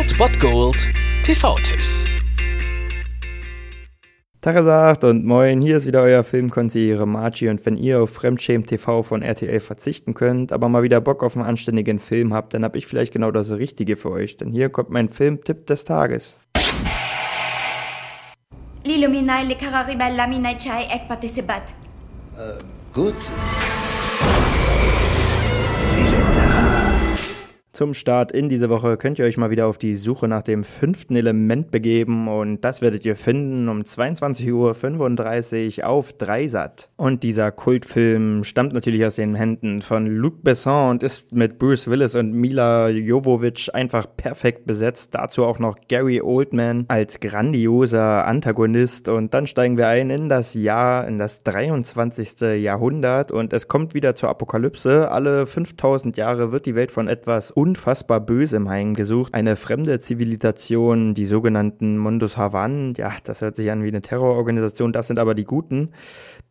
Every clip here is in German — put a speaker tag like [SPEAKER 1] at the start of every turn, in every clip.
[SPEAKER 1] Old Bot Gold TV-Tipps.
[SPEAKER 2] Tagesacht und moin, hier ist wieder euer Filmkonsigliere Margie und wenn ihr auf Fremdschämen TV von RTL verzichten könnt, aber mal wieder Bock auf einen anständigen Film habt, dann hab ich vielleicht genau das Richtige für euch, denn hier kommt mein Filmtipp des Tages.
[SPEAKER 3] L'illuminai le cararibella minai chai ek participat.
[SPEAKER 4] Äh, gut.
[SPEAKER 2] Zum Start in diese Woche könnt ihr euch mal wieder auf die Suche nach dem fünften Element begeben und das werdet ihr finden um 22.35 Uhr auf Dreisat. Und dieser Kultfilm stammt natürlich aus den Händen von Luc Besson und ist mit Bruce Willis und Mila Jovovich einfach perfekt besetzt. Dazu auch noch Gary Oldman als grandioser Antagonist und dann steigen wir ein in das Jahr, in das 23. Jahrhundert und es kommt wieder zur Apokalypse. Alle 5000 Jahre wird die Welt von etwas un unfassbar Bösem heimgesucht. Eine fremde Zivilisation, die sogenannten Mundus Havan. Ja, das hört sich an wie eine Terrororganisation. Das sind aber die Guten.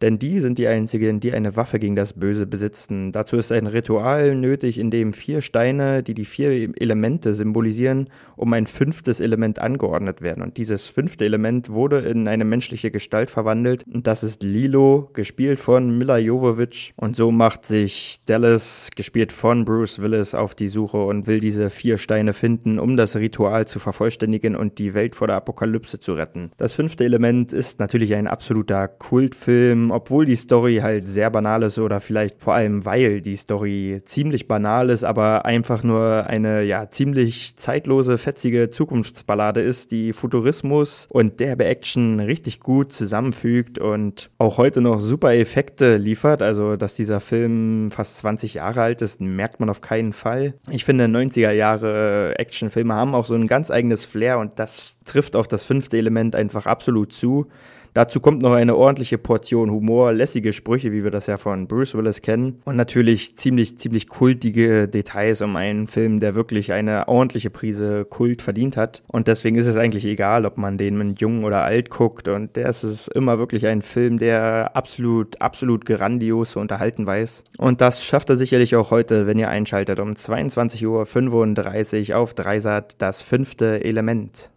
[SPEAKER 2] Denn die sind die einzigen, die eine Waffe gegen das Böse besitzen. Dazu ist ein Ritual nötig, in dem vier Steine, die die vier Elemente symbolisieren, um ein fünftes Element angeordnet werden. Und dieses fünfte Element wurde in eine menschliche Gestalt verwandelt. Und das ist Lilo, gespielt von Mila Jovovich. Und so macht sich Dallas, gespielt von Bruce Willis, auf die Suche und will diese vier Steine finden, um das Ritual zu vervollständigen und die Welt vor der Apokalypse zu retten. Das fünfte Element ist natürlich ein absoluter Kultfilm, obwohl die Story halt sehr banal ist oder vielleicht vor allem weil die Story ziemlich banal ist, aber einfach nur eine ja ziemlich zeitlose, fetzige Zukunftsballade ist, die Futurismus und derbe Action richtig gut zusammenfügt und auch heute noch super Effekte liefert. Also, dass dieser Film fast 20 Jahre alt ist, merkt man auf keinen Fall. Ich finde, 90er Jahre äh, Actionfilme haben auch so ein ganz eigenes Flair und das trifft auf das fünfte Element einfach absolut zu. Dazu kommt noch eine ordentliche Portion Humor, lässige Sprüche, wie wir das ja von Bruce Willis kennen. Und natürlich ziemlich, ziemlich kultige Details um einen Film, der wirklich eine ordentliche Prise Kult verdient hat. Und deswegen ist es eigentlich egal, ob man den mit jung oder alt guckt. Und der ist es immer wirklich ein Film, der absolut, absolut grandios zu unterhalten weiß. Und das schafft er sicherlich auch heute, wenn ihr einschaltet um 22.35 Uhr auf Dreisat das fünfte Element.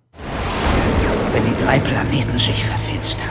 [SPEAKER 4] Wenn die drei Planeten sich verfinstern,